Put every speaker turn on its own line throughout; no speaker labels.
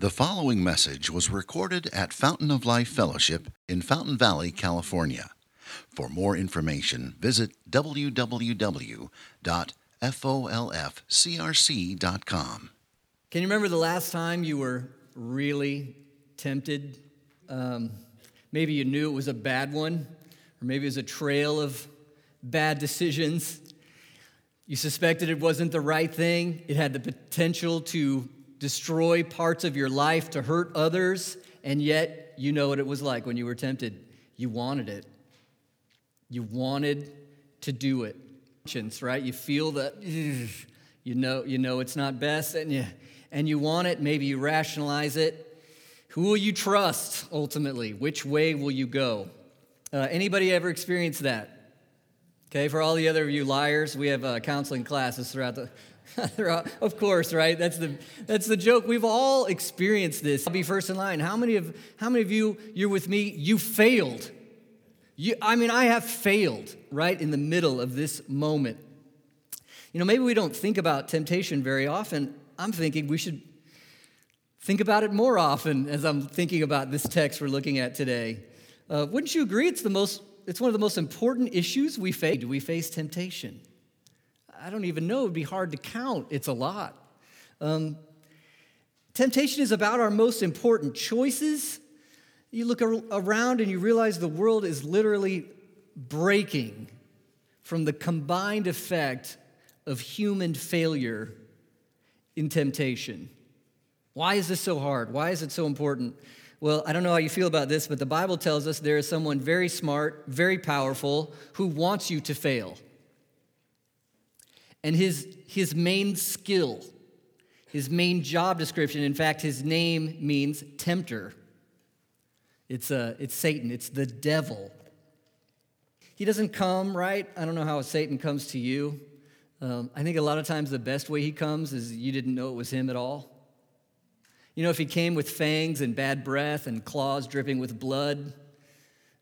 The following message was recorded at Fountain of Life Fellowship in Fountain Valley, California. For more information, visit www.folfcrc.com.
Can you remember the last time you were really tempted? Um, maybe you knew it was a bad one, or maybe it was a trail of bad decisions. You suspected it wasn't the right thing, it had the potential to destroy parts of your life, to hurt others, and yet you know what it was like when you were tempted. You wanted it. You wanted to do it. Right? You feel that you know you know it's not best and you and you want it, maybe you rationalize it. Who will you trust ultimately? Which way will you go? Uh, anybody ever experienced that? Okay, for all the other of you liars, we have uh, counseling classes throughout the. of course, right? That's the that's the joke. We've all experienced this. I'll be first in line. How many of how many of you you're with me? You failed. You, I mean, I have failed right in the middle of this moment. You know, maybe we don't think about temptation very often. I'm thinking we should think about it more often as I'm thinking about this text we're looking at today. Uh, wouldn't you agree? It's the most it's one of the most important issues we face. Do we face temptation? I don't even know. It'd be hard to count. It's a lot. Um, temptation is about our most important choices. You look around and you realize the world is literally breaking from the combined effect of human failure in temptation. Why is this so hard? Why is it so important? Well, I don't know how you feel about this, but the Bible tells us there is someone very smart, very powerful, who wants you to fail. And his, his main skill, his main job description, in fact, his name means tempter. It's, uh, it's Satan, it's the devil. He doesn't come, right? I don't know how Satan comes to you. Um, I think a lot of times the best way he comes is you didn't know it was him at all. You know, if he came with fangs and bad breath and claws dripping with blood,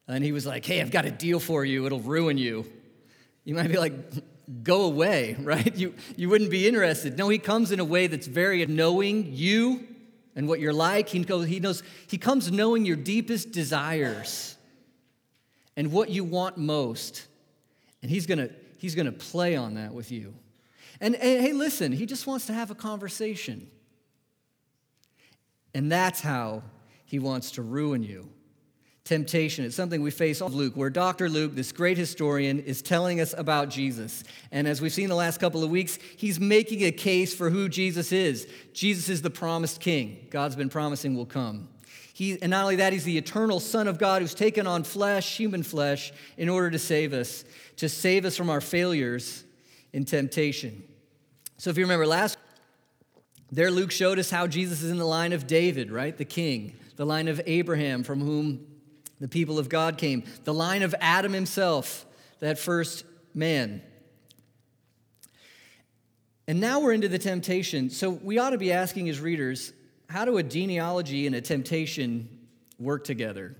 and he was like, hey, I've got a deal for you, it'll ruin you. You might be like, go away, right? You, you wouldn't be interested. No, he comes in a way that's very knowing you and what you're like. He, goes, he knows, he comes knowing your deepest desires and what you want most. And he's gonna, he's gonna play on that with you. And, and hey, listen, he just wants to have a conversation. And that's how he wants to ruin you. Temptation is something we face of Luke, where Dr. Luke, this great historian, is telling us about Jesus. And as we've seen the last couple of weeks, he's making a case for who Jesus is. Jesus is the promised king, God's been promising will come. He, and not only that, he's the eternal Son of God who's taken on flesh, human flesh, in order to save us, to save us from our failures in temptation. So if you remember last there, Luke showed us how Jesus is in the line of David, right? The king, the line of Abraham, from whom the people of God came, the line of Adam himself, that first man. And now we're into the temptation. So we ought to be asking as readers how do a genealogy and a temptation work together?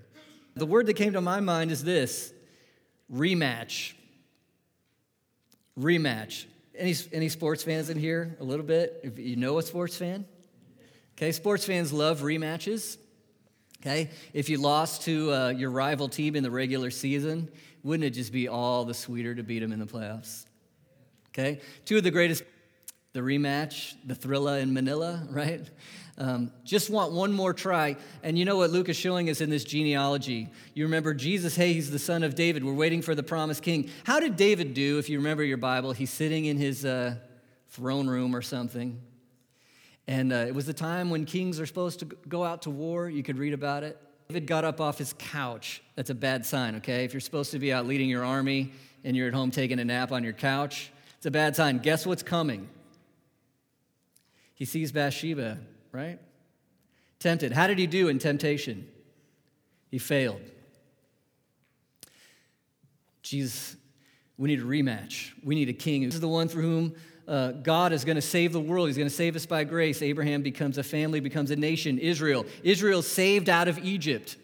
The word that came to my mind is this rematch. Rematch. Any, any sports fans in here? A little bit? If you know a sports fan? Okay, sports fans love rematches. Okay, if you lost to uh, your rival team in the regular season, wouldn't it just be all the sweeter to beat them in the playoffs? Okay, two of the greatest, the rematch, the Thrilla in Manila, right? Um, just want one more try. And you know what Luke is showing us in this genealogy? You remember Jesus, hey, he's the son of David. We're waiting for the promised king. How did David do, if you remember your Bible? He's sitting in his uh, throne room or something. And uh, it was the time when kings are supposed to go out to war. You could read about it. David got up off his couch. That's a bad sign, okay? If you're supposed to be out leading your army and you're at home taking a nap on your couch, it's a bad sign. Guess what's coming? He sees Bathsheba right? Tempted. How did he do in temptation? He failed. Jesus, we need a rematch. We need a king. This is the one through whom uh, God is going to save the world. He's going to save us by grace. Abraham becomes a family, becomes a nation. Israel. Israel saved out of Egypt.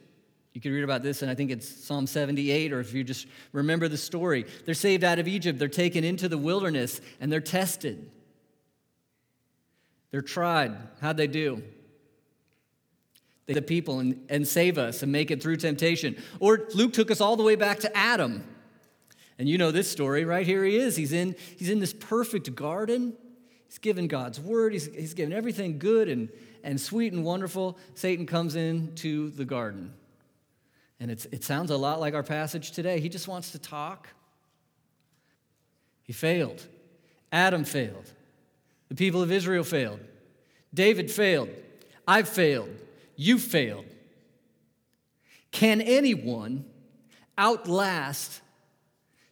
You can read about this, and I think it's Psalm 78, or if you just remember the story. They're saved out of Egypt. They're taken into the wilderness, and they're tested. They're tried. How'd they do? They the people and, and save us and make it through temptation. Or Luke took us all the way back to Adam. And you know this story, right? Here he is. He's in, he's in this perfect garden. He's given God's word, he's, he's given everything good and, and sweet and wonderful. Satan comes into the garden. And it's, it sounds a lot like our passage today. He just wants to talk. He failed. Adam failed. The people of Israel failed. David failed. I've failed. You failed. Can anyone outlast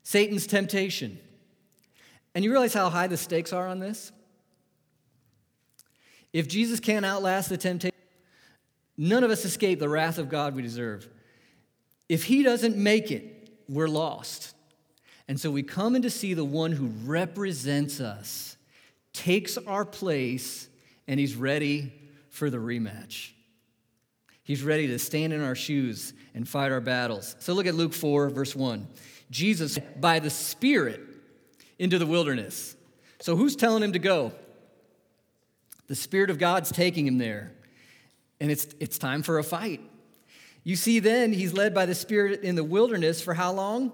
Satan's temptation? And you realize how high the stakes are on this? If Jesus can't outlast the temptation, none of us escape the wrath of God we deserve. If he doesn't make it, we're lost. And so we come in to see the one who represents us, takes our place, and he's ready for the rematch. He's ready to stand in our shoes and fight our battles. So look at Luke 4, verse 1. Jesus, by the Spirit, into the wilderness. So who's telling him to go? The Spirit of God's taking him there. And it's, it's time for a fight. You see, then he's led by the Spirit in the wilderness for how long?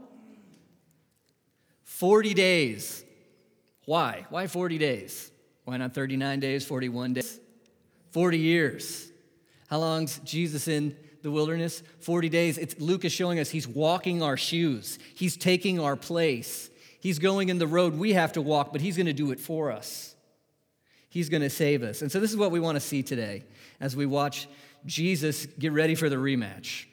40 days. Why? Why 40 days? Why not 39 days, 41 days? 40 years. How long's Jesus in the wilderness? 40 days. It's, Luke is showing us he's walking our shoes, he's taking our place. He's going in the road we have to walk, but he's going to do it for us. He's going to save us. And so, this is what we want to see today as we watch Jesus, get ready for the rematch.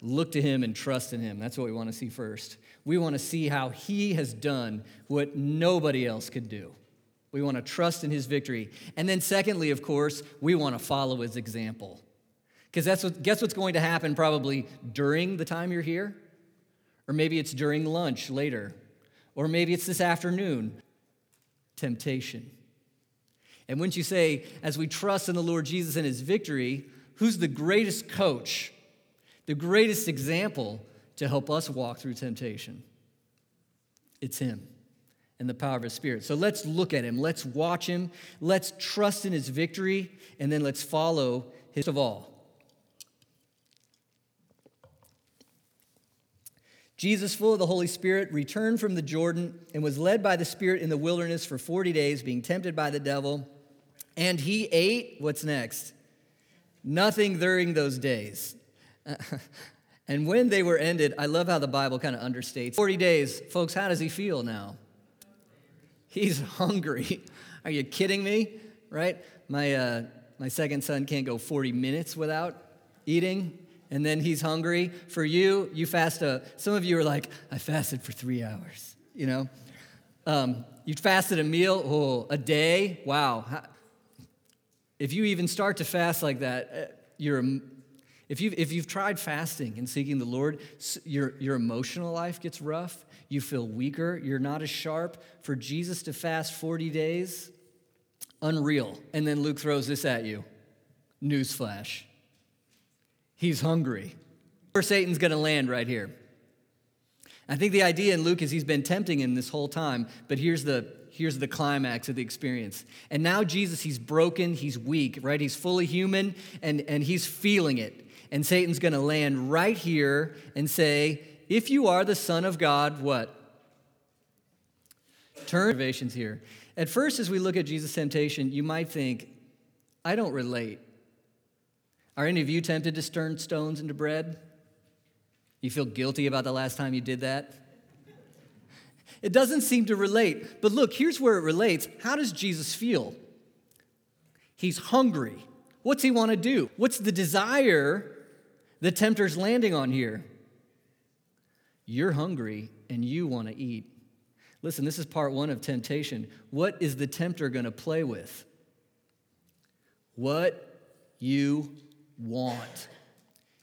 Look to him and trust in him. That's what we want to see first. We want to see how he has done what nobody else could do. We want to trust in his victory. And then, secondly, of course, we want to follow his example. Because that's what, guess what's going to happen probably during the time you're here? Or maybe it's during lunch later. Or maybe it's this afternoon. Temptation. And wouldn't you say, as we trust in the Lord Jesus and his victory, who's the greatest coach, the greatest example to help us walk through temptation? It's him and the power of his spirit. So let's look at him. Let's watch him. Let's trust in his victory, and then let's follow his of all. Jesus, full of the Holy Spirit, returned from the Jordan and was led by the Spirit in the wilderness for 40 days, being tempted by the devil. And he ate, what's next? Nothing during those days. and when they were ended, I love how the Bible kind of understates 40 days. Folks, how does he feel now? He's hungry. Are you kidding me? Right? My, uh, my second son can't go 40 minutes without eating, and then he's hungry. For you, you fast a, some of you are like, I fasted for three hours, you know? Um, you fasted a meal, oh, a day, wow. If you even start to fast like that, uh, you're, if, you've, if you've tried fasting and seeking the Lord, your, your emotional life gets rough. You feel weaker. You're not as sharp. For Jesus to fast 40 days, unreal. And then Luke throws this at you newsflash. He's hungry. Where Satan's going to land right here. I think the idea in Luke is he's been tempting him this whole time, but here's the here's the climax of the experience. And now Jesus, he's broken, he's weak, right? He's fully human and, and he's feeling it. And Satan's gonna land right here and say, if you are the Son of God, what? Turn observations here. At first, as we look at Jesus' temptation, you might think, I don't relate. Are any of you tempted to turn stones into bread? You feel guilty about the last time you did that? It doesn't seem to relate. But look, here's where it relates. How does Jesus feel? He's hungry. What's he want to do? What's the desire the tempter's landing on here? You're hungry and you want to eat. Listen, this is part one of temptation. What is the tempter going to play with? What you want.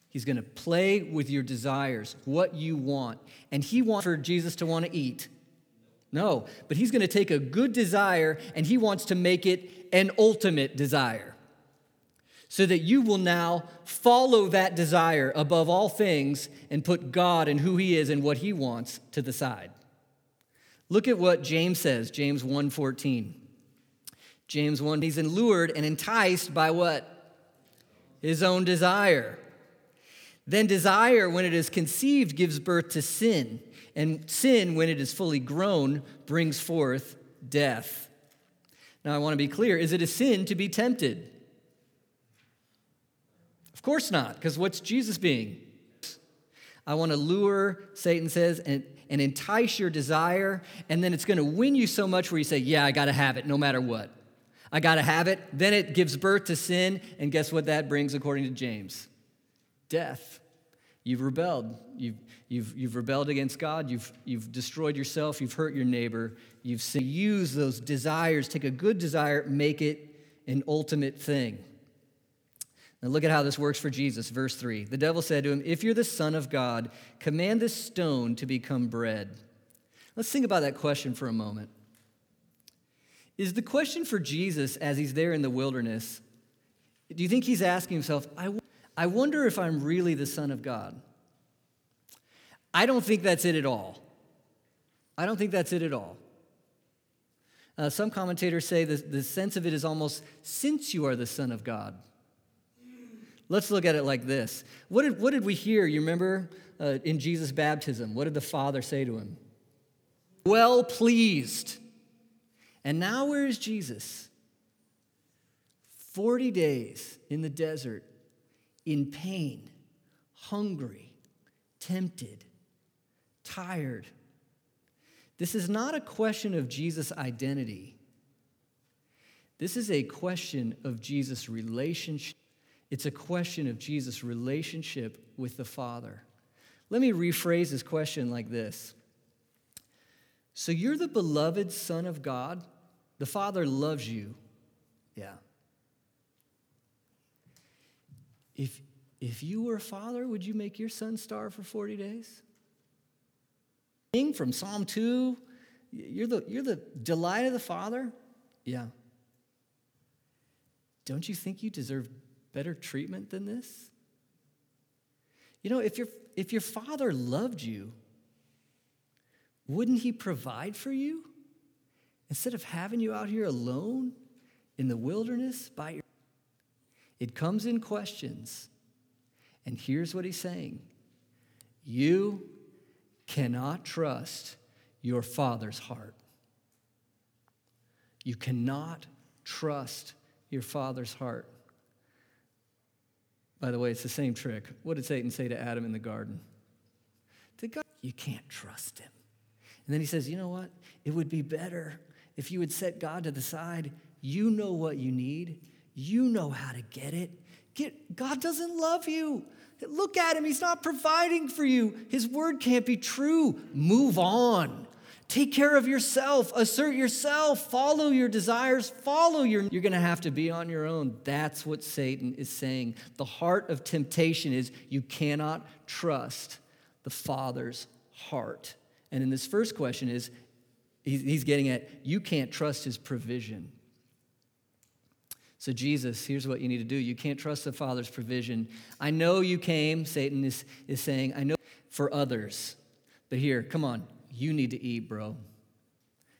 He's going to play with your desires, what you want. And he wants for Jesus to want to eat. No, but he's going to take a good desire and he wants to make it an ultimate desire. So that you will now follow that desire above all things and put God and who he is and what he wants to the side. Look at what James says, James 1:14. James 1, he's lured and enticed by what? His own desire. Then desire, when it is conceived, gives birth to sin. And sin, when it is fully grown, brings forth death. Now, I want to be clear is it a sin to be tempted? Of course not, because what's Jesus being? I want to lure, Satan says, and, and entice your desire, and then it's going to win you so much where you say, Yeah, I got to have it no matter what. I got to have it. Then it gives birth to sin, and guess what that brings according to James? Death. You've rebelled. You've, you've, you've rebelled against God. You've, you've destroyed yourself. You've hurt your neighbor. You've sinned. Use those desires, take a good desire, make it an ultimate thing. Now, look at how this works for Jesus. Verse 3 The devil said to him, If you're the Son of God, command this stone to become bread. Let's think about that question for a moment. Is the question for Jesus as he's there in the wilderness, do you think he's asking himself, I, I wonder if I'm really the Son of God? I don't think that's it at all. I don't think that's it at all. Uh, some commentators say the, the sense of it is almost since you are the Son of God. Let's look at it like this. What did, what did we hear? You remember uh, in Jesus' baptism? What did the Father say to him? Well pleased. And now, where is Jesus? 40 days in the desert, in pain, hungry, tempted, tired. This is not a question of Jesus' identity. This is a question of Jesus' relationship. It's a question of Jesus' relationship with the Father. Let me rephrase this question like this so you're the beloved Son of God? The Father loves you. Yeah. If, if you were a father, would you make your son starve for 40 days? From Psalm 2, you're the, you're the delight of the Father? Yeah. Don't you think you deserve better treatment than this? You know, if your, if your father loved you, wouldn't he provide for you? Instead of having you out here alone in the wilderness by your it comes in questions. And here's what he's saying You cannot trust your father's heart. You cannot trust your father's heart. By the way, it's the same trick. What did Satan say to Adam in the garden? To God, you can't trust him. And then he says, You know what? It would be better if you would set God to the side. You know what you need, you know how to get it. Get, God doesn't love you. Look at him. He's not providing for you. His word can't be true. Move on. Take care of yourself. Assert yourself. Follow your desires. Follow your. You're going to have to be on your own. That's what Satan is saying. The heart of temptation is you cannot trust the Father's heart. And in this first question is he's getting at you can't trust his provision. So, Jesus, here's what you need to do. You can't trust the Father's provision. I know you came, Satan is, is saying, I know for others. But here, come on, you need to eat, bro.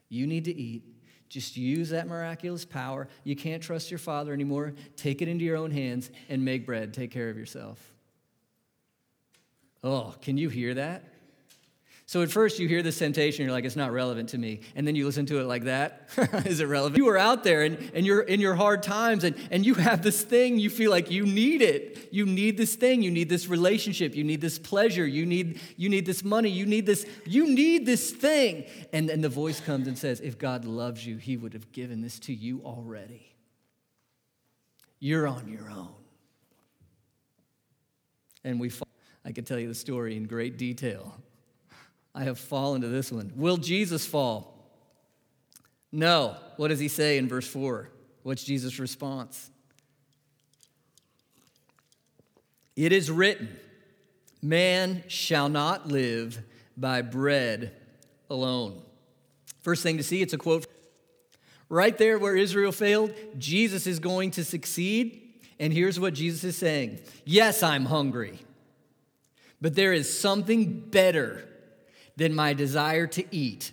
You need to eat. Just use that miraculous power. You can't trust your Father anymore. Take it into your own hands and make bread. Take care of yourself. Oh, can you hear that? So at first you hear this temptation, you're like, it's not relevant to me. And then you listen to it like that. Is it relevant? You are out there and, and you're in your hard times and, and you have this thing, you feel like you need it. You need this thing, you need this relationship, you need this pleasure, you need, you need this money, you need this, you need this thing. And then the voice comes and says, if God loves you, he would have given this to you already. You're on your own. And we, I could tell you the story in great detail. I have fallen to this one. Will Jesus fall? No. What does he say in verse 4? What's Jesus' response? It is written, Man shall not live by bread alone. First thing to see, it's a quote. Right there where Israel failed, Jesus is going to succeed. And here's what Jesus is saying Yes, I'm hungry, but there is something better than my desire to eat.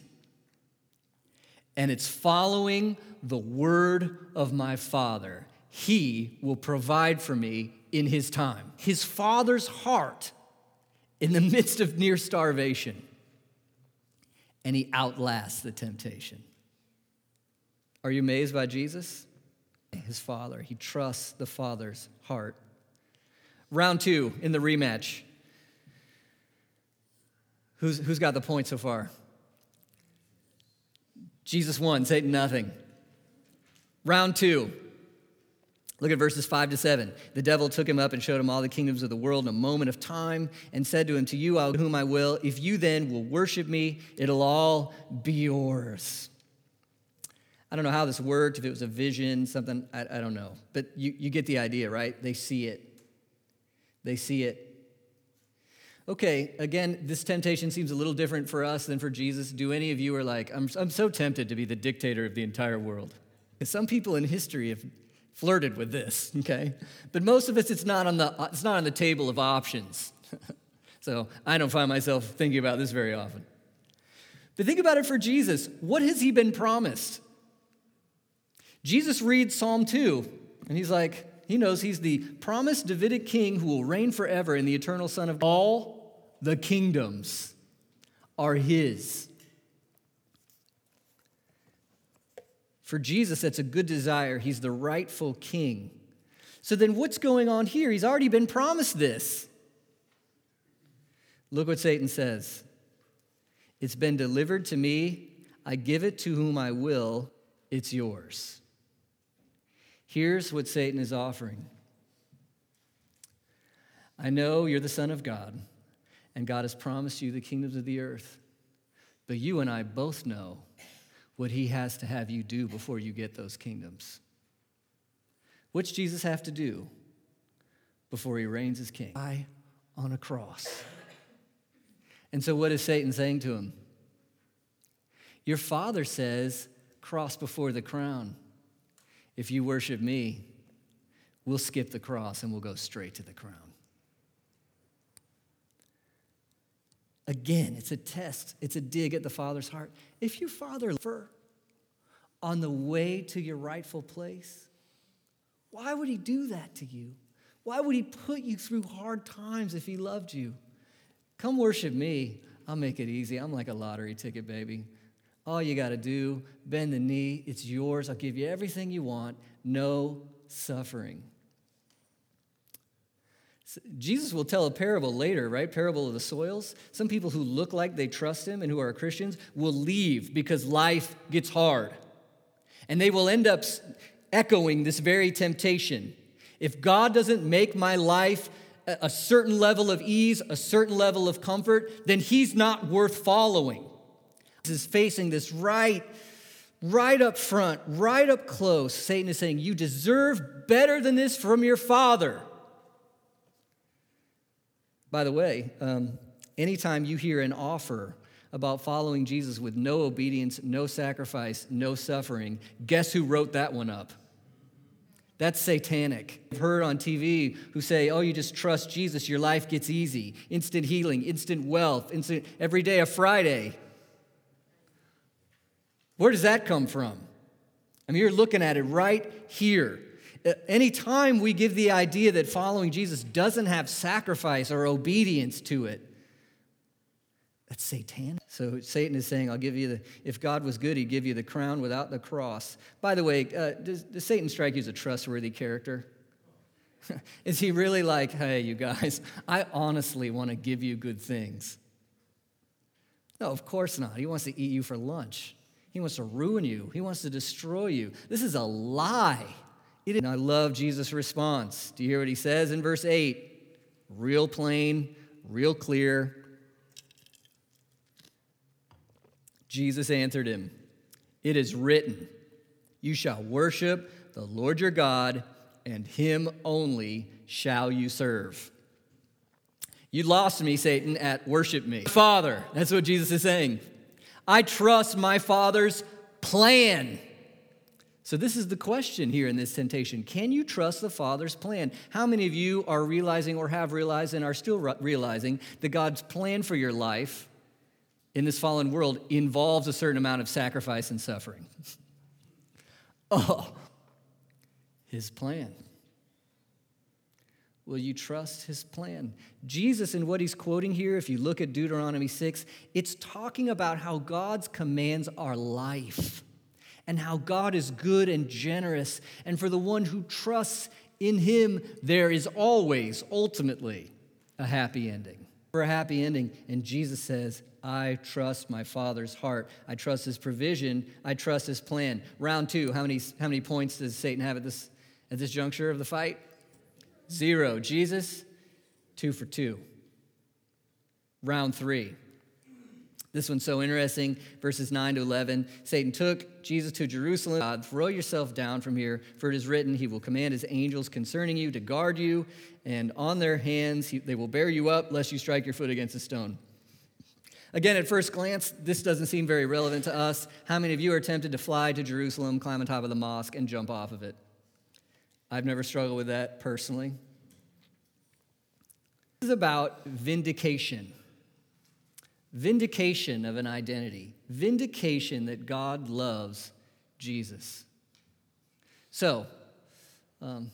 And it's following the word of my Father. He will provide for me in His time. His Father's heart in the midst of near starvation. And He outlasts the temptation. Are you amazed by Jesus? His Father. He trusts the Father's heart. Round two in the rematch. Who's, who's got the point so far? Jesus won, Satan nothing. Round two. Look at verses 5 to 7. The devil took him up and showed him all the kingdoms of the world in a moment of time and said to him, To you, I'll whom I will. If you then will worship me, it'll all be yours. I don't know how this worked, if it was a vision, something, I, I don't know. But you, you get the idea, right? They see it. They see it. Okay, again, this temptation seems a little different for us than for Jesus. Do any of you are like, I'm, I'm so tempted to be the dictator of the entire world? Some people in history have flirted with this, okay? But most of us, it's not on the, it's not on the table of options. so I don't find myself thinking about this very often. But think about it for Jesus. What has he been promised? Jesus reads Psalm 2, and he's like, he knows he's the promised Davidic king who will reign forever and the eternal Son of all the kingdoms are his. For Jesus, that's a good desire. He's the rightful king. So then, what's going on here? He's already been promised this. Look what Satan says It's been delivered to me. I give it to whom I will. It's yours. Here's what Satan is offering I know you're the Son of God and God has promised you the kingdoms of the earth. But you and I both know what He has to have you do before you get those kingdoms. What's Jesus have to do before He reigns as king? Die on a cross. And so, what is Satan saying to him? Your father says, cross before the crown. If you worship me, we'll skip the cross and we'll go straight to the crown. Again, it's a test, it's a dig at the Father's heart. If your Father on the way to your rightful place, why would He do that to you? Why would He put you through hard times if He loved you? Come worship me. I'll make it easy. I'm like a lottery ticket, baby. All you got to do, bend the knee. It's yours. I'll give you everything you want. No suffering. Jesus will tell a parable later, right? Parable of the soils. Some people who look like they trust him and who are Christians will leave because life gets hard. And they will end up echoing this very temptation. If God doesn't make my life a certain level of ease, a certain level of comfort, then he's not worth following. This is facing this right right up front, right up close. Satan is saying, You deserve better than this from your father. By the way, um, anytime you hear an offer about following Jesus with no obedience, no sacrifice, no suffering, guess who wrote that one up? That's satanic. I've heard on TV who say, oh, you just trust Jesus, your life gets easy. Instant healing, instant wealth, instant every day a Friday. Where does that come from? I mean, you're looking at it right here. Anytime we give the idea that following Jesus doesn't have sacrifice or obedience to it, that's satanic. So Satan is saying, I'll give you the, if God was good, he'd give you the crown without the cross. By the way, uh, does, does Satan strike you as a trustworthy character? is he really like, hey, you guys, I honestly want to give you good things? No, of course not. He wants to eat you for lunch. He wants to ruin you. He wants to destroy you. This is a lie. And I love Jesus' response. Do you hear what he says in verse 8? Real plain, real clear. Jesus answered him, It is written, You shall worship the Lord your God, and him only shall you serve. You lost me, Satan, at worship me. Father, that's what Jesus is saying. I trust my Father's plan. So, this is the question here in this temptation. Can you trust the Father's plan? How many of you are realizing or have realized and are still realizing that God's plan for your life in this fallen world involves a certain amount of sacrifice and suffering? oh, his plan? Will you trust his plan? Jesus, in what he's quoting here, if you look at Deuteronomy 6, it's talking about how God's commands are life and how God is good and generous. And for the one who trusts in him, there is always, ultimately, a happy ending. For a happy ending, and Jesus says, I trust my Father's heart. I trust his provision. I trust his plan. Round two, how many, how many points does Satan have at this, at this juncture of the fight? Zero. Jesus, two for two. Round three. This one's so interesting. Verses 9 to 11. Satan took Jesus to Jerusalem. God, throw yourself down from here, for it is written, He will command His angels concerning you to guard you, and on their hands he, they will bear you up, lest you strike your foot against a stone. Again, at first glance, this doesn't seem very relevant to us. How many of you are tempted to fly to Jerusalem, climb on top of the mosque, and jump off of it? I've never struggled with that personally. This is about vindication. Vindication of an identity. Vindication that God loves Jesus. So, um,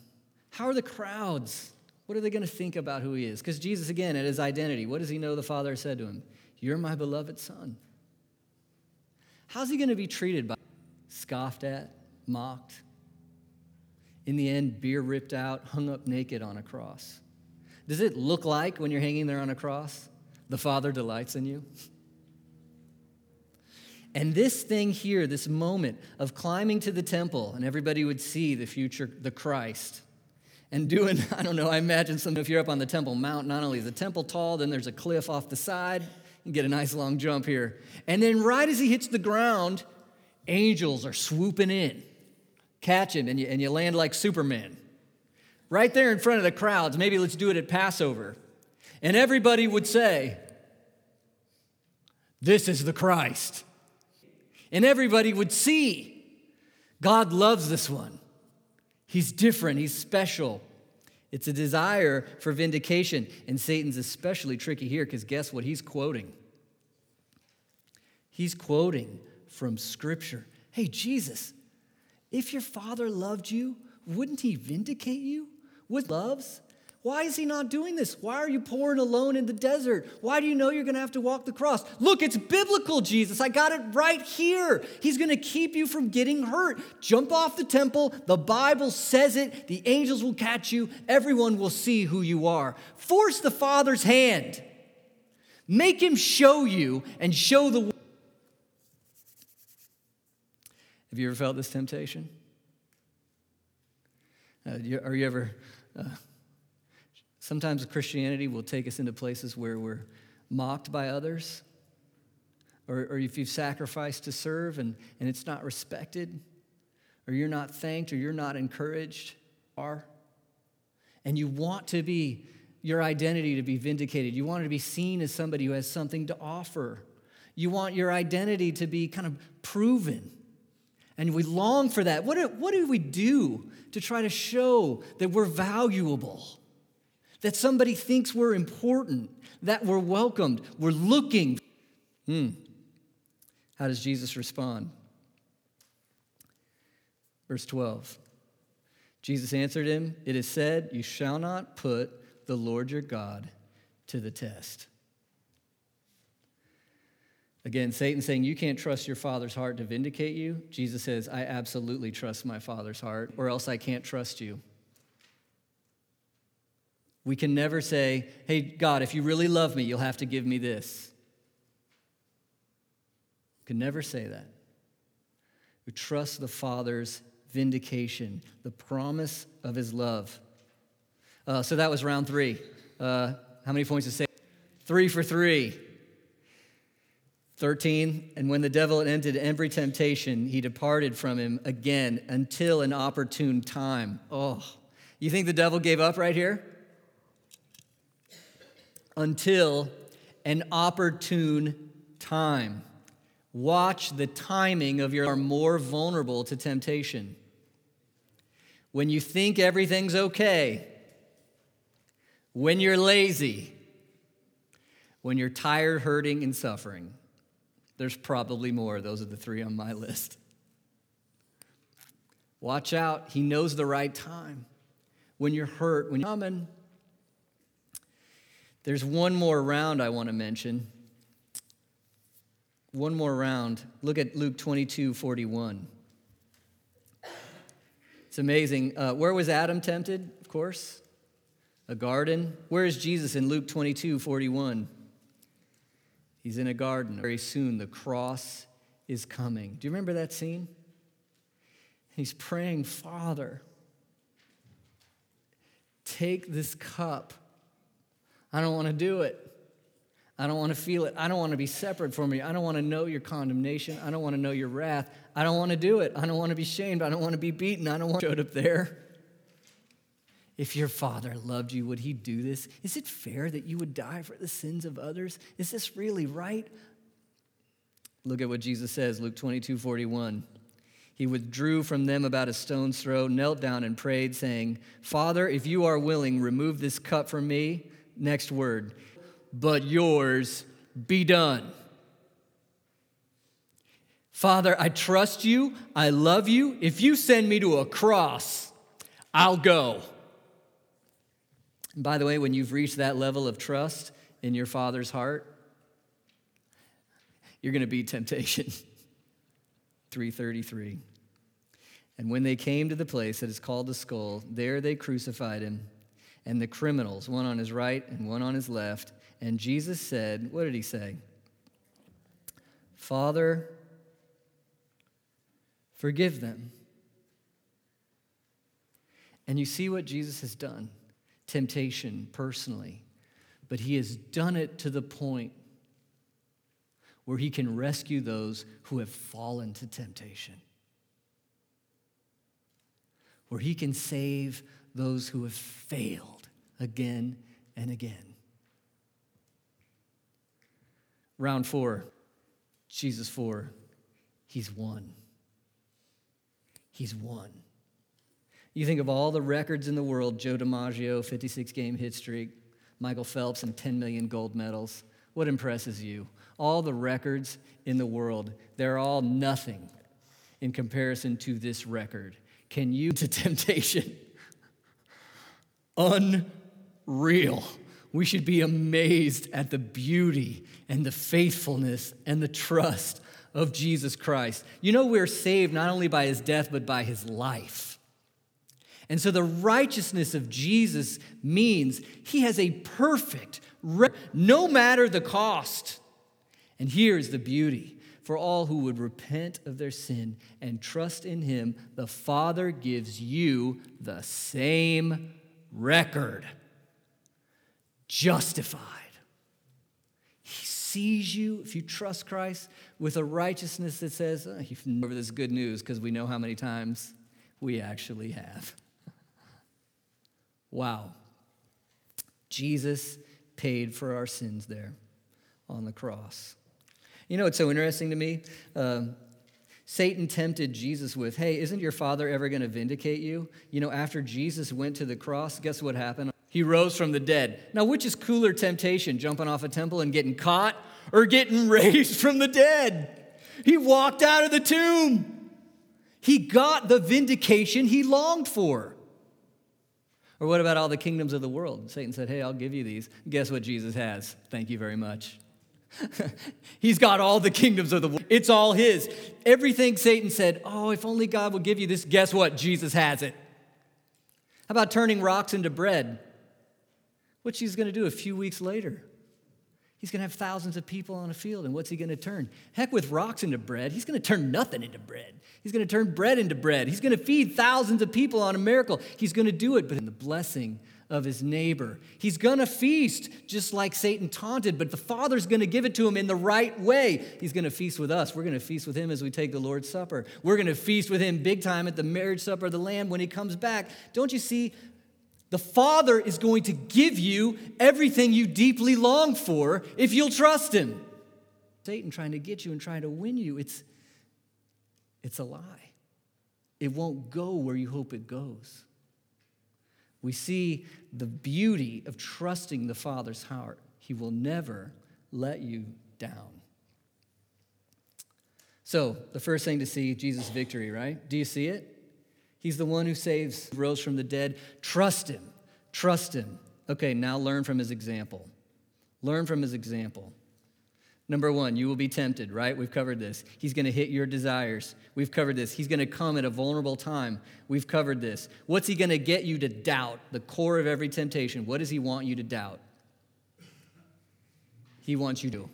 how are the crowds? What are they going to think about who he is? Because Jesus, again, at his identity, what does he know the Father said to him? You're my beloved Son. How's he going to be treated by? Scoffed at, mocked, in the end, beer ripped out, hung up naked on a cross. Does it look like when you're hanging there on a cross, the Father delights in you? And this thing here, this moment of climbing to the temple, and everybody would see the future, the Christ, and doing, I don't know, I imagine some, if you're up on the Temple Mount, not only is the temple tall, then there's a cliff off the side. You get a nice long jump here. And then right as he hits the ground, angels are swooping in catch him and you, and you land like Superman. Right there in front of the crowds, maybe let's do it at Passover. And everybody would say, This is the Christ. And everybody would see, God loves this one. He's different, he's special. It's a desire for vindication. And Satan's especially tricky here because guess what he's quoting? He's quoting from Scripture. Hey, Jesus, if your father loved you, wouldn't he vindicate you with loves? Why is he not doing this? Why are you poor and alone in the desert? Why do you know you're going to have to walk the cross? Look, it's biblical, Jesus. I got it right here. He's going to keep you from getting hurt. Jump off the temple. The Bible says it. The angels will catch you. Everyone will see who you are. Force the Father's hand. Make him show you and show the Have you ever felt this temptation? Uh, are you ever. Uh, sometimes Christianity will take us into places where we're mocked by others, or, or if you've sacrificed to serve and, and it's not respected, or you're not thanked, or you're not encouraged, are. And you want to be, your identity to be vindicated. You want to be seen as somebody who has something to offer. You want your identity to be kind of proven. And we long for that. What do, what do we do to try to show that we're valuable? That somebody thinks we're important, that we're welcomed, we're looking. Hmm. How does Jesus respond? Verse 12 Jesus answered him, It is said, You shall not put the Lord your God to the test. Again, Satan saying, You can't trust your father's heart to vindicate you. Jesus says, I absolutely trust my father's heart, or else I can't trust you. We can never say, Hey, God, if you really love me, you'll have to give me this. We can never say that. We trust the Father's vindication, the promise of his love. Uh, so that was round three. Uh, how many points to say? Three for three. 13, and when the devil had ended every temptation, he departed from him again until an opportune time. Oh, you think the devil gave up right here? Until an opportune time. Watch the timing of your are more vulnerable to temptation. When you think everything's okay, when you're lazy, when you're tired, hurting, and suffering. There's probably more. Those are the three on my list. Watch out. He knows the right time. When you're hurt, when you're coming. There's one more round I want to mention. One more round. Look at Luke 22 41. It's amazing. Uh, where was Adam tempted? Of course, a garden. Where is Jesus in Luke 22 41? He's in a garden. Very soon, the cross is coming. Do you remember that scene? He's praying, Father, take this cup. I don't want to do it. I don't want to feel it. I don't want to be separate from you. I don't want to know your condemnation. I don't want to know your wrath. I don't want to do it. I don't want to be shamed. I don't want to be beaten. I don't want to showed up there. If your father loved you, would he do this? Is it fair that you would die for the sins of others? Is this really right? Look at what Jesus says, Luke 22 41. He withdrew from them about a stone's throw, knelt down, and prayed, saying, Father, if you are willing, remove this cup from me. Next word, but yours be done. Father, I trust you. I love you. If you send me to a cross, I'll go. And by the way, when you've reached that level of trust in your Father's heart, you're going to beat temptation. 333. And when they came to the place that is called the skull, there they crucified him and the criminals, one on his right and one on his left. And Jesus said, What did he say? Father, forgive them. And you see what Jesus has done temptation personally, but he has done it to the point where he can rescue those who have fallen to temptation, where he can save those who have failed again and again. Round four, Jesus four, he's won. He's won. You think of all the records in the world Joe DiMaggio, 56 game hit streak, Michael Phelps, and 10 million gold medals. What impresses you? All the records in the world, they're all nothing in comparison to this record. Can you to temptation? Unreal. We should be amazed at the beauty and the faithfulness and the trust of Jesus Christ. You know, we're saved not only by his death, but by his life. And so the righteousness of Jesus means he has a perfect, no matter the cost. And here's the beauty for all who would repent of their sin and trust in him, the Father gives you the same record justified. He sees you, if you trust Christ, with a righteousness that says, oh, you've over this good news because we know how many times we actually have. wow. Jesus paid for our sins there on the cross. You know what's so interesting to me? Uh, Satan tempted Jesus with, Hey, isn't your father ever going to vindicate you? You know, after Jesus went to the cross, guess what happened? He rose from the dead. Now, which is cooler temptation, jumping off a temple and getting caught or getting raised from the dead? He walked out of the tomb. He got the vindication he longed for. Or what about all the kingdoms of the world? Satan said, Hey, I'll give you these. Guess what Jesus has? Thank you very much. He's got all the kingdoms of the world. It's all his. Everything Satan said, oh, if only God will give you this, guess what? Jesus has it. How about turning rocks into bread? What's Jesus going to do a few weeks later? He's going to have thousands of people on a field, and what's he going to turn? Heck, with rocks into bread, he's going to turn nothing into bread. He's going to turn bread into bread. He's going to feed thousands of people on a miracle. He's going to do it, but in the blessing of his neighbor. He's to feast just like Satan taunted, but the Father's to give it to him in the right way. He's to feast with us. We're to feast with him as we take the Lord's Supper. We're to feast with him big time at the marriage supper of the Lamb when he comes back. Don't you see? The Father is going to give you everything you deeply long for if you'll trust him. Satan trying to get you and trying to win you, it's, it's a lie. It won't go where you hope it goes. We see the beauty of trusting the Father's heart. He will never let you down. So, the first thing to see, Jesus' victory, right? Do you see it? He's the one who saves, rose from the dead. Trust him. Trust him. Okay, now learn from his example. Learn from his example. Number one, you will be tempted, right? We've covered this. He's going to hit your desires. We've covered this. He's going to come at a vulnerable time. We've covered this. What's he going to get you to doubt? The core of every temptation. What does he want you to doubt? He wants you to.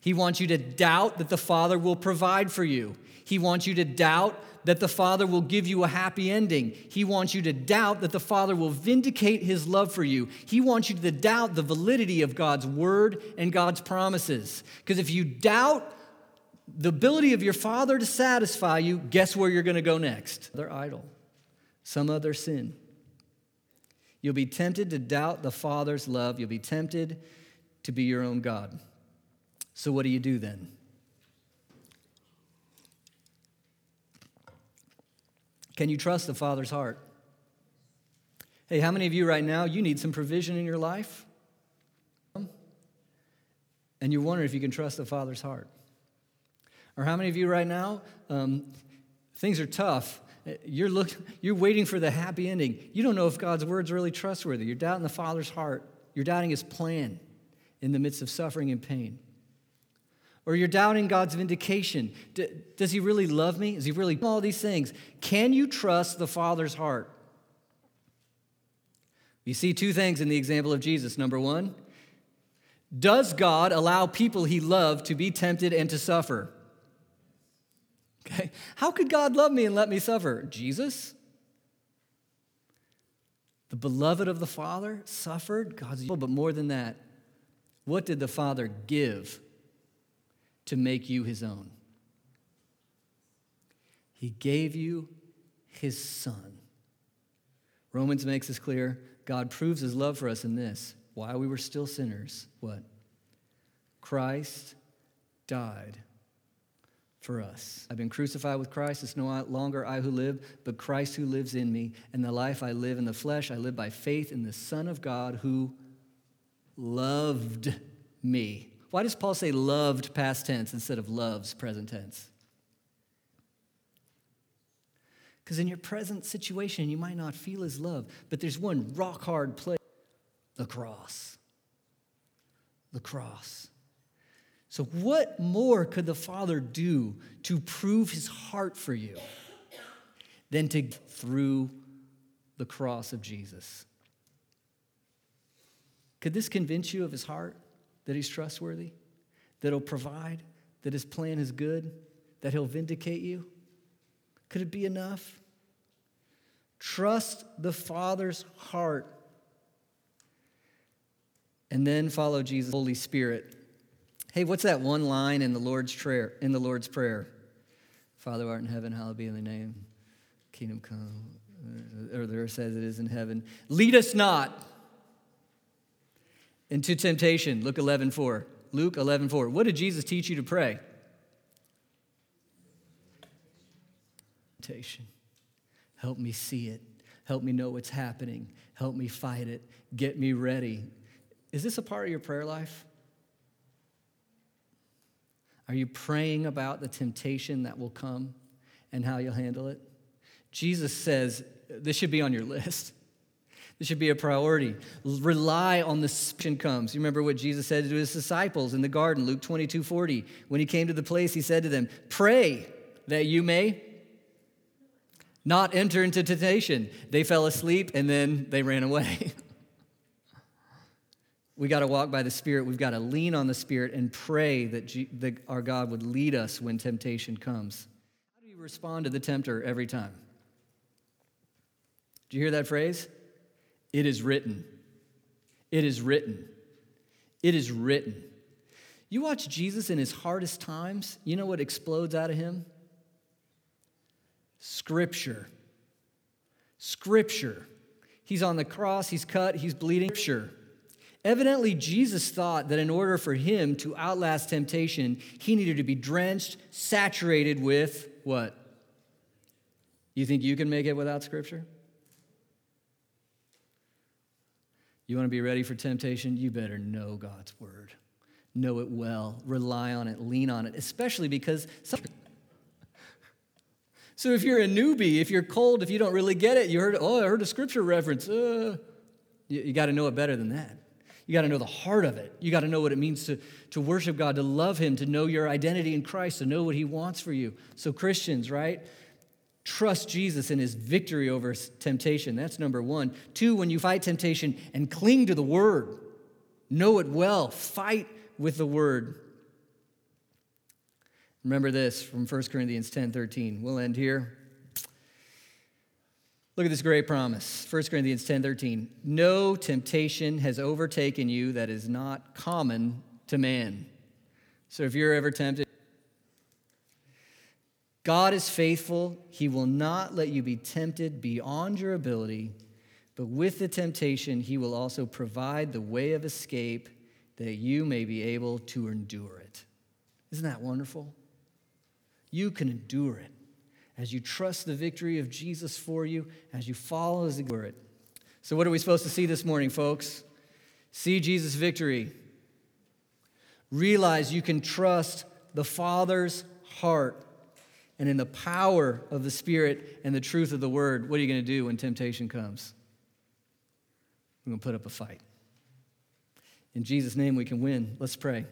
He wants you to doubt that the Father will provide for you. He wants you to doubt that the Father will give you a happy ending. He wants you to doubt that the Father will vindicate his love for you. He wants you to doubt the validity of God's word and God's promises. Because if you doubt the ability of your Father to satisfy you, guess where you're going to go next? Their idol, some other sin. You'll be tempted to doubt the Father's love. You'll be tempted to be your own God. So, what do you do then? Can you trust the Father's heart? Hey, how many of you right now, you need some provision in your life? And you're wondering if you can trust the Father's heart. Or how many of you right now, um, things are tough. You're, look, you're waiting for the happy ending. You don't know if God's word's really trustworthy. You're doubting the Father's heart. You're doubting his plan in the midst of suffering and pain. Or you're doubting God's vindication. D- does he really love me? Is he really all these things? Can you trust the Father's heart? You see two things in the example of Jesus. Number one, does God allow people he loved to be tempted and to suffer? Okay. How could God love me and let me suffer? Jesus, the beloved of the Father, suffered. God's but more than that, what did the Father give to make you his own. He gave you his son. Romans makes this clear. God proves his love for us in this. While we were still sinners, what? Christ died for us. I've been crucified with Christ. It's no longer I who live, but Christ who lives in me. And the life I live in the flesh, I live by faith in the Son of God who loved me why does Paul say loved past tense instead of loves present tense? Because in your present situation, you might not feel his love, but there's one rock hard place the cross. The cross. So, what more could the Father do to prove his heart for you than to through the cross of Jesus? Could this convince you of his heart? That he's trustworthy, that he'll provide, that his plan is good, that he'll vindicate you? Could it be enough? Trust the Father's heart. And then follow Jesus' Holy Spirit. Hey, what's that one line in the Lord's prayer? In the Lord's prayer, Father art in heaven, hallowed be thy name. Kingdom come, or there says it is in heaven. Lead us not into temptation. Luke 11 4. Luke 11 4. What did Jesus teach you to pray? Temptation. Help me see it. Help me know what's happening. Help me fight it. Get me ready. Is this a part of your prayer life? Are you praying about the temptation that will come and how you'll handle it? Jesus says this should be on your list. This should be a priority. Rely on the Spirit comes. You remember what Jesus said to his disciples in the garden, Luke 22 40. When he came to the place, he said to them, Pray that you may not enter into temptation. They fell asleep and then they ran away. we got to walk by the Spirit. We've got to lean on the Spirit and pray that, G- that our God would lead us when temptation comes. How do you respond to the tempter every time? Do you hear that phrase? It is written. It is written. It is written. You watch Jesus in his hardest times, you know what explodes out of him? Scripture. Scripture. He's on the cross, he's cut, he's bleeding. Scripture. Evidently, Jesus thought that in order for him to outlast temptation, he needed to be drenched, saturated with what? You think you can make it without Scripture? You want to be ready for temptation? You better know God's word. Know it well, rely on it, lean on it, especially because some, So if you're a newbie, if you're cold, if you don't really get it, you heard, oh, I heard a scripture reference. Uh, you, you got to know it better than that. You got to know the heart of it. You got to know what it means to, to worship God, to love Him, to know your identity in Christ, to know what He wants for you. So, Christians, right? Trust Jesus in His victory over temptation. That's number one. Two, when you fight temptation and cling to the Word, know it well, fight with the Word. Remember this from 1 Corinthians 10 13. We'll end here. Look at this great promise. 1 Corinthians 10 13. No temptation has overtaken you that is not common to man. So if you're ever tempted, God is faithful. He will not let you be tempted beyond your ability, but with the temptation, He will also provide the way of escape that you may be able to endure it. Isn't that wonderful? You can endure it as you trust the victory of Jesus for you, as you follow his word. So, what are we supposed to see this morning, folks? See Jesus' victory. Realize you can trust the Father's heart and in the power of the Spirit and the truth of the Word. What are you going to do when temptation comes? We're going to put up a fight. In Jesus' name, we can win. Let's pray.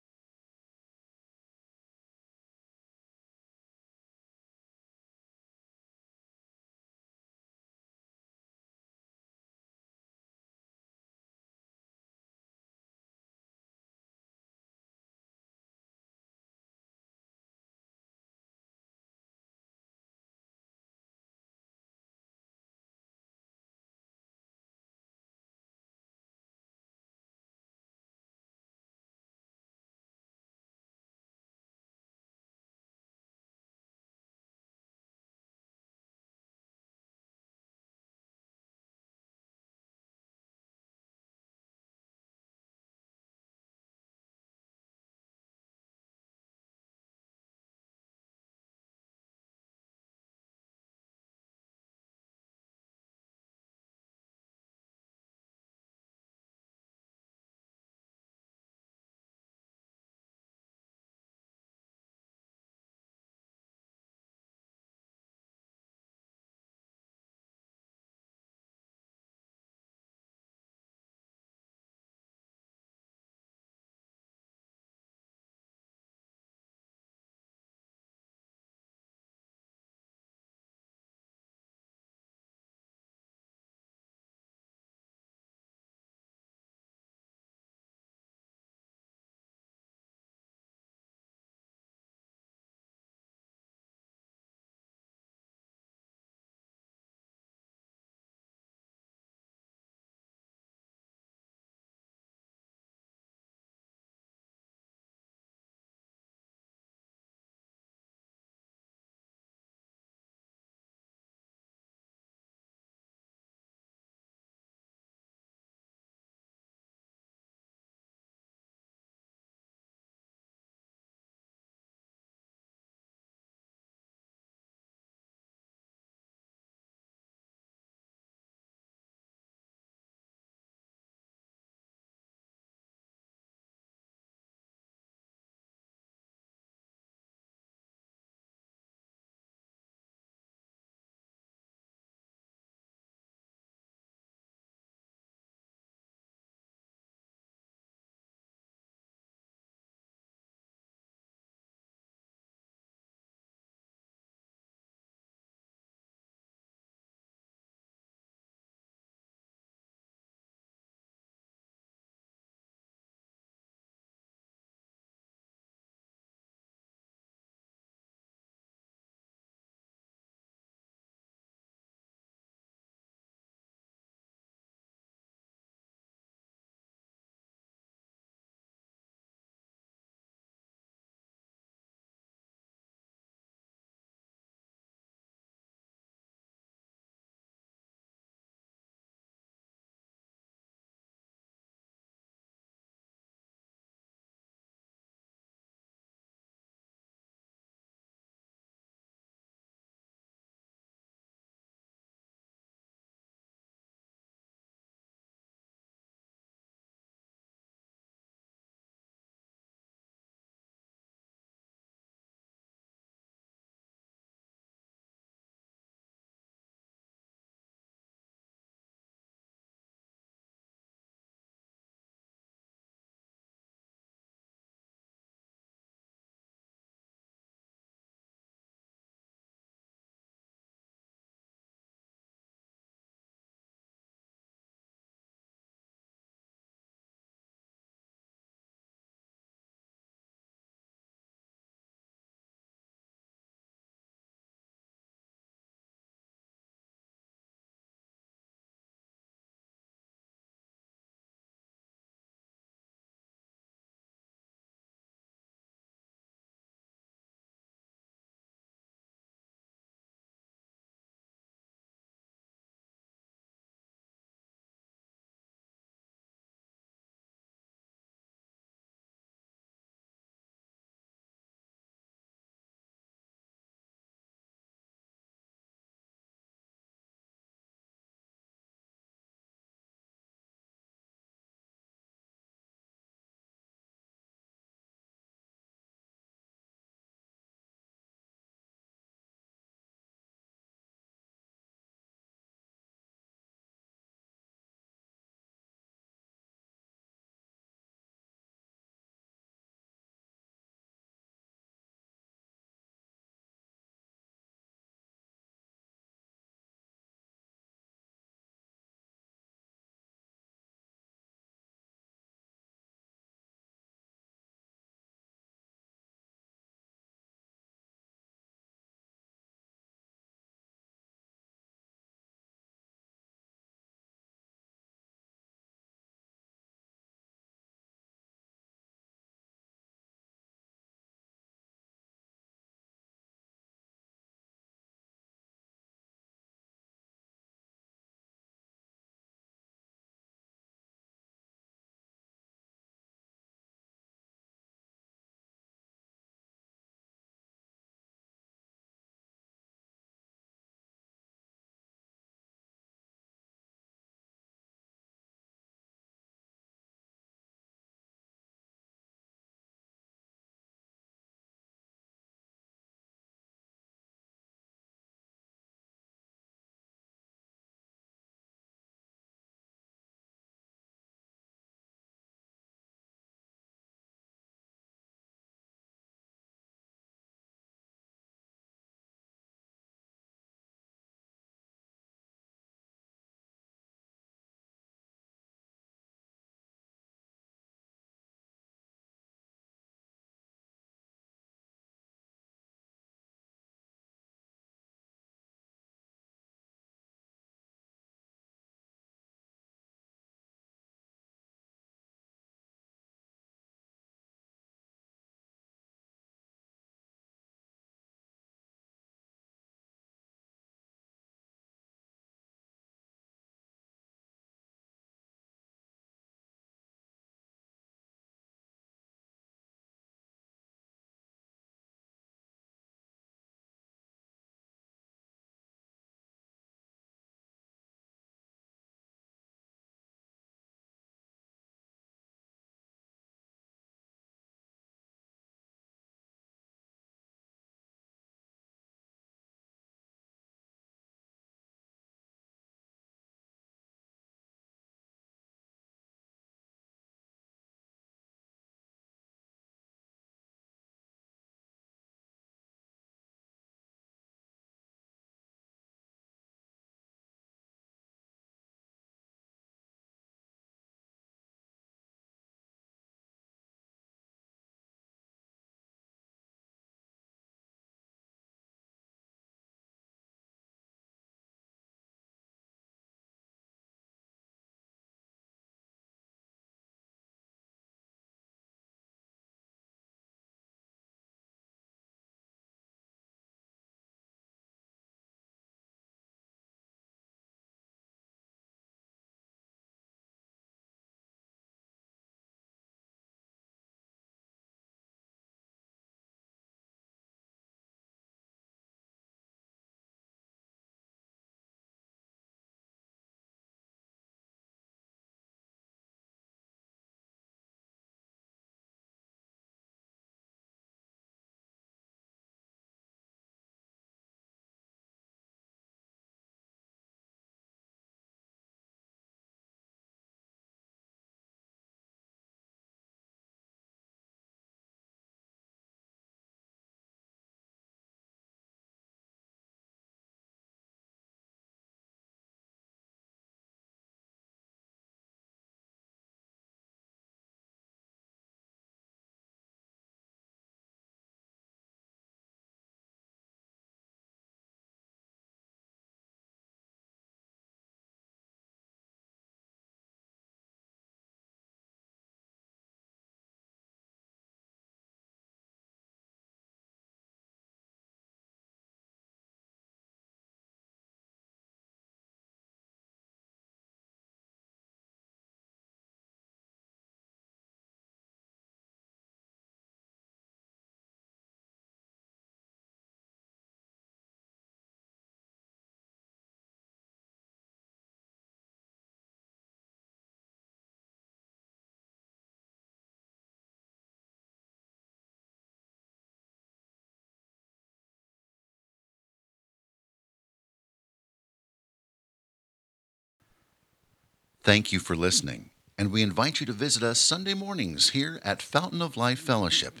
Thank you for listening, and we invite you to visit us Sunday mornings here at Fountain of Life Fellowship.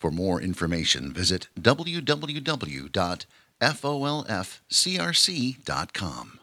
For more information, visit www.folfcrc.com.